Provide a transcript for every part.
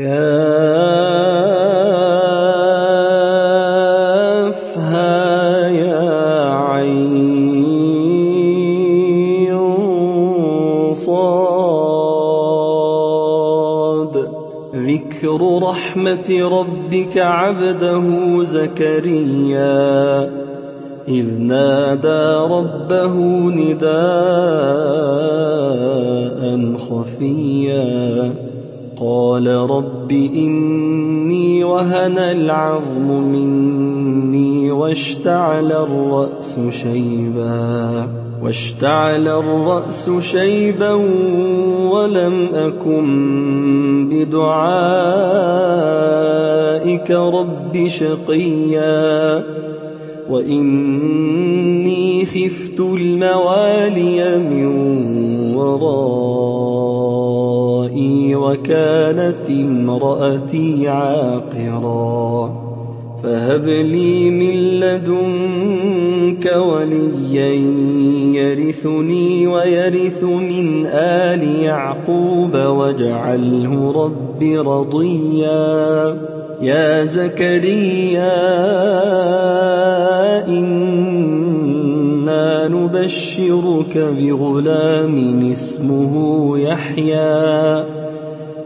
ذِكْرُ رَحْمَتِ رَبِّكَ عَبْدَهُ زَكَرِيَّا. إِذْ نَادَىٰ رَبَّهُ نِدَاءً خَفِيًّا. قَالَ رَبِّ إِنِّي وَهَنَ الْعَظْمُ مِنِّي وَاشْتَعَلَ الرَّأْسُ شَيْبًا واشتعل الرأس شيبا ولم أكن بدعائك رب شقيا وإني خفت الموالي من ورائي وكانت امرأتي عاقرا. فهب لي من لدنك وليا يرثني ويرث من آل يعقوب واجعله رب رضيا. يا زكريا إنا نبشرك بغلام اسمه يحيى.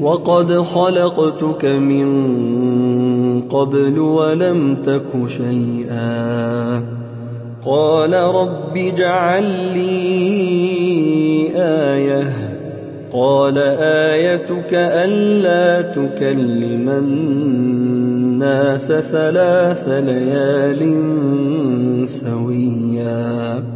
وقد خلقتك من قبل ولم تك شيئا. قال رب اجعل لي آية. قال آيتك ألا تكلم الناس ثلاث ليال سويا.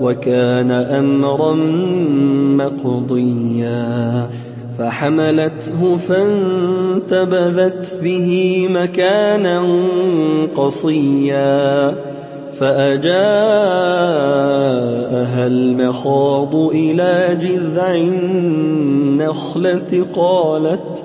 وكان أمرا مقضيا فحملته فانتبذت به مكانا قصيا فأجاءها المخاض إلى جذع النخلة قالت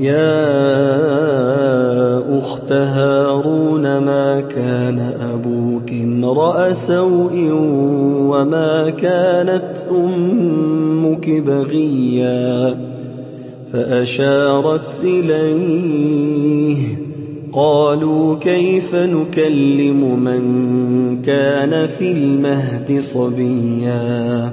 يا أخت هارون ما كان أبوك امرأ سوء وما كانت أمك بغيا؟ فأشارت إليه قالوا كيف نكلم من كان في المهد صبيا؟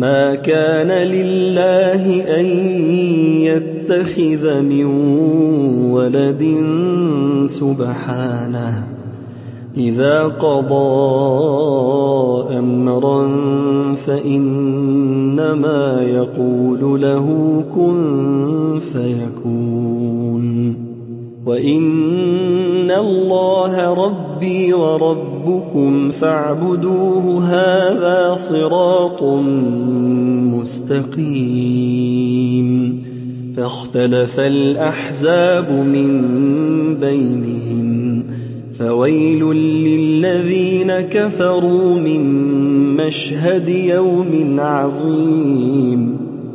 ما كان لله أن يتخذ من ولد سبحانه. إذا قضى أمرا فإنما يقول له كن فيكون. وإن الله ربي وربكم فاعبدوه هذا صراط مستقيم فاختلف الأحزاب من بينهم فويل للذين كفروا من مشهد يوم عظيم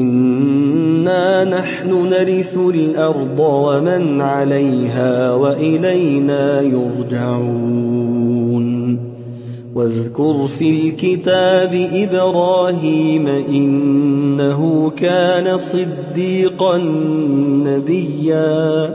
إنا نحن نرث الأرض ومن عليها وإلينا يرجعون واذكر في الكتاب إبراهيم إنه كان صديقا نبيا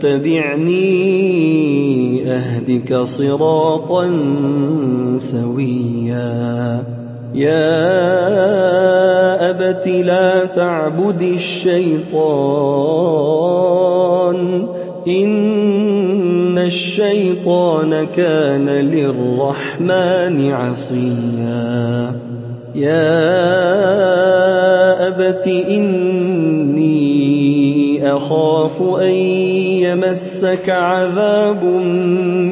فاتبعني أهدك صراطا سويا. يا أبت لا تعبد الشيطان إن الشيطان كان للرحمن عصيا. يا أبت أخاف أن يمسك عذاب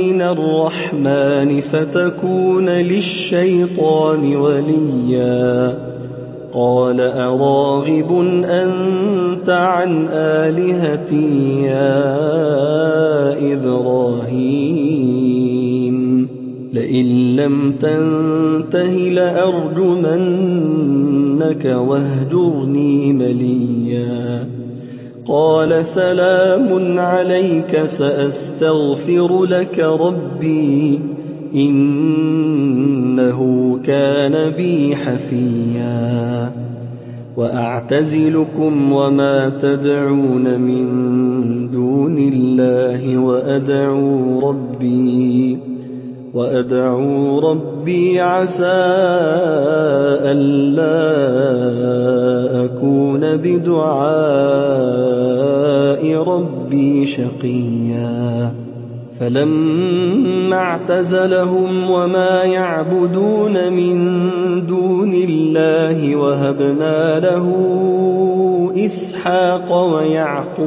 من الرحمن فتكون للشيطان وليا. قال أراغب أنت عن آلهتي يا إبراهيم؟ لئن لم تنته لأرجمنك واهجرني مليا. قال سلام عليك سأستغفر لك ربي إنه كان بي حفيا. وأعتزلكم وما تدعون من دون الله وأدعو ربي. وأدعو ربي عسى ألا أكون بدعاء ربي شقيا. فلما اعتزلهم وما يعبدون من دون الله وهبنا له إسحاق ويعقوب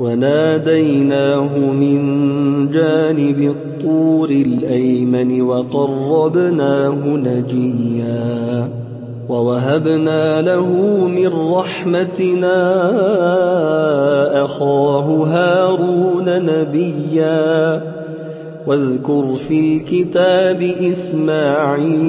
وناديناه من جانب الطور الأيمن وقربناه نجيا ووهبنا له من رحمتنا أخاه هارون نبيا واذكر في الكتاب إسماعيل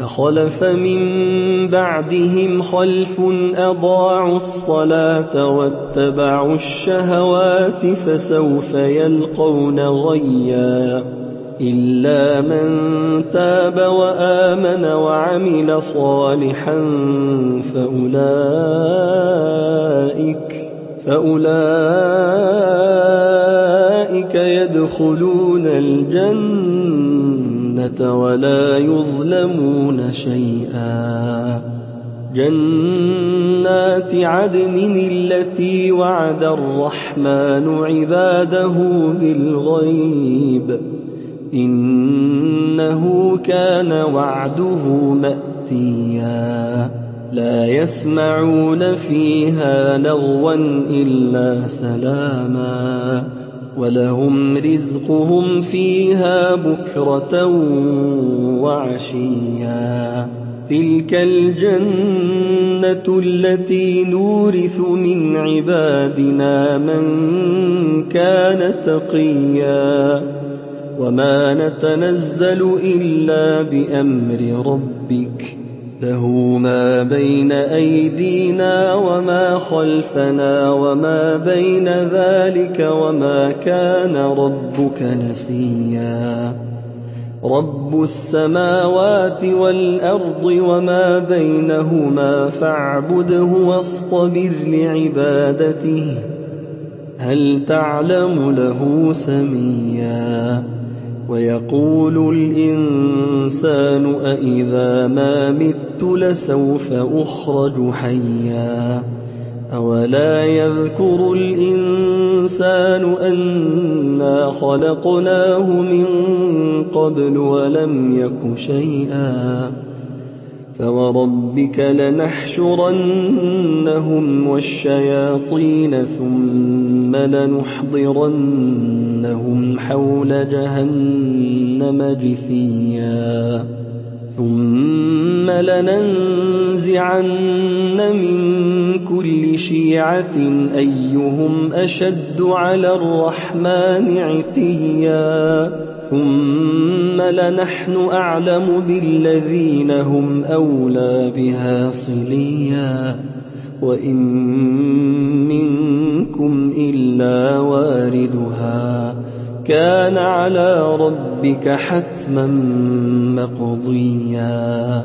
فخلف من بعدهم خلف أضاعوا الصلاة واتبعوا الشهوات فسوف يلقون غيا إلا من تاب وآمن وعمل صالحا فأولئك فأولئك يدخلون الجنة ولا يظلمون شيئا. جنات عدن التي وعد الرحمن عباده بالغيب. إنه كان وعده مأتيا. لا يسمعون فيها لغوا إلا سلاما. ولهم رزقهم فيها بكرة وعشيا تلك الجنة التي نورث من عبادنا من كان تقيا وما نتنزل إلا بأمر ربك له ما بين أيدينا وما خلفنا وما بين ذلك وما كان ربك نسيا. رب السماوات والأرض وما بينهما فاعبده واصطبر لعبادته. هل تعلم له سميا؟ ويقول الإنسان أإذا ما مت لسوف أخرج حيا. أولا يذكر الإنسان أنا خلقناه من قبل ولم يك شيئا. فوربك لنحشرنهم والشياطين ثم لنحضرنهم حول جهنم جثيا. ثم لننزعن من كل شيعة أيهم أشد على الرحمن عتيا ثم لنحن أعلم بالذين هم أولى بها صليا وإن منكم إلا واردها كان على ربك حتما مقضيا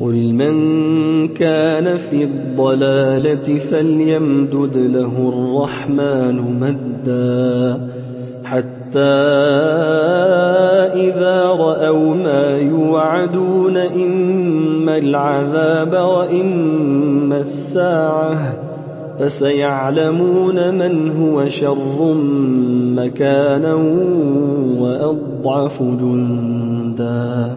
قل من كان في الضلالة فليمدد له الرحمن مدا حتى إذا رأوا ما يوعدون إما العذاب وإما الساعة فسيعلمون من هو شر مكانا وأضعف جندا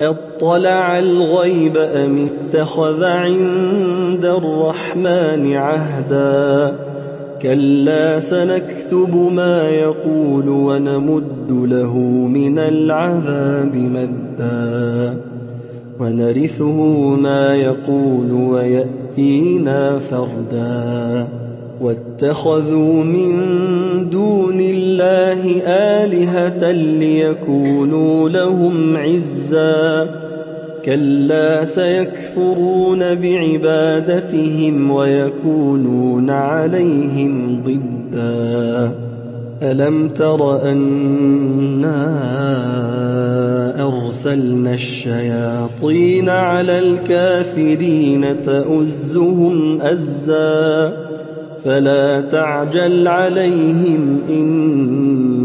اطلع الغيب أم اتخذ عند الرحمن عهدا كلا سنكتب ما يقول ونمد له من العذاب مدا ونرثه ما يقول ويأتينا فردا واتخذوا من ليكونوا لهم عزا كلا سيكفرون بعبادتهم ويكونون عليهم ضدا ألم تر أنا أرسلنا الشياطين على الكافرين تؤزهم أزا فلا تعجل عليهم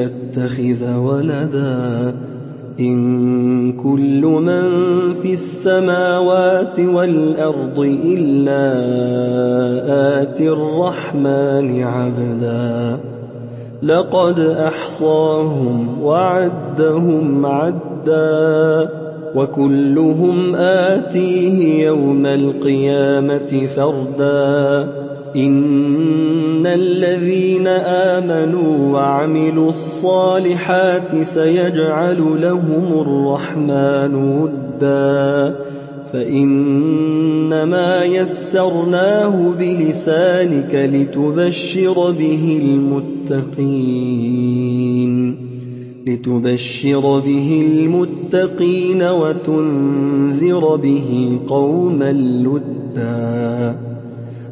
يتخذ ولدا إِن كُلُّ مَن فِي السَّمَاوَاتِ وَالْأَرْضِ إِلَّا آتِي الرَّحْمَٰنِ عَبْدًا. لَّقَدْ أَحْصَاهُمْ وَعَدَّهُمْ عَدًّا وَكُلُّهُمْ آتِيهِ يَوْمَ الْقِيَامَةِ فَرْدًا. إِنَّ الَّذِينَ آمَنُوا وَعَمِلُوا الصَّالِحَاتِ سَيَجْعَلُ لَهُمُ الرَّحْمَٰنُ وُدًّا فَإِنَّمَا يَسَّرْنَاهُ بِلِسَانِكَ لِتُبَشِّرَ بِهِ الْمُتَّقِينَ لِتُبَشِّرَ بِهِ الْمُتَّقِينَ وَتُنذِرَ بِهِ قَوْمًا لُّدًّا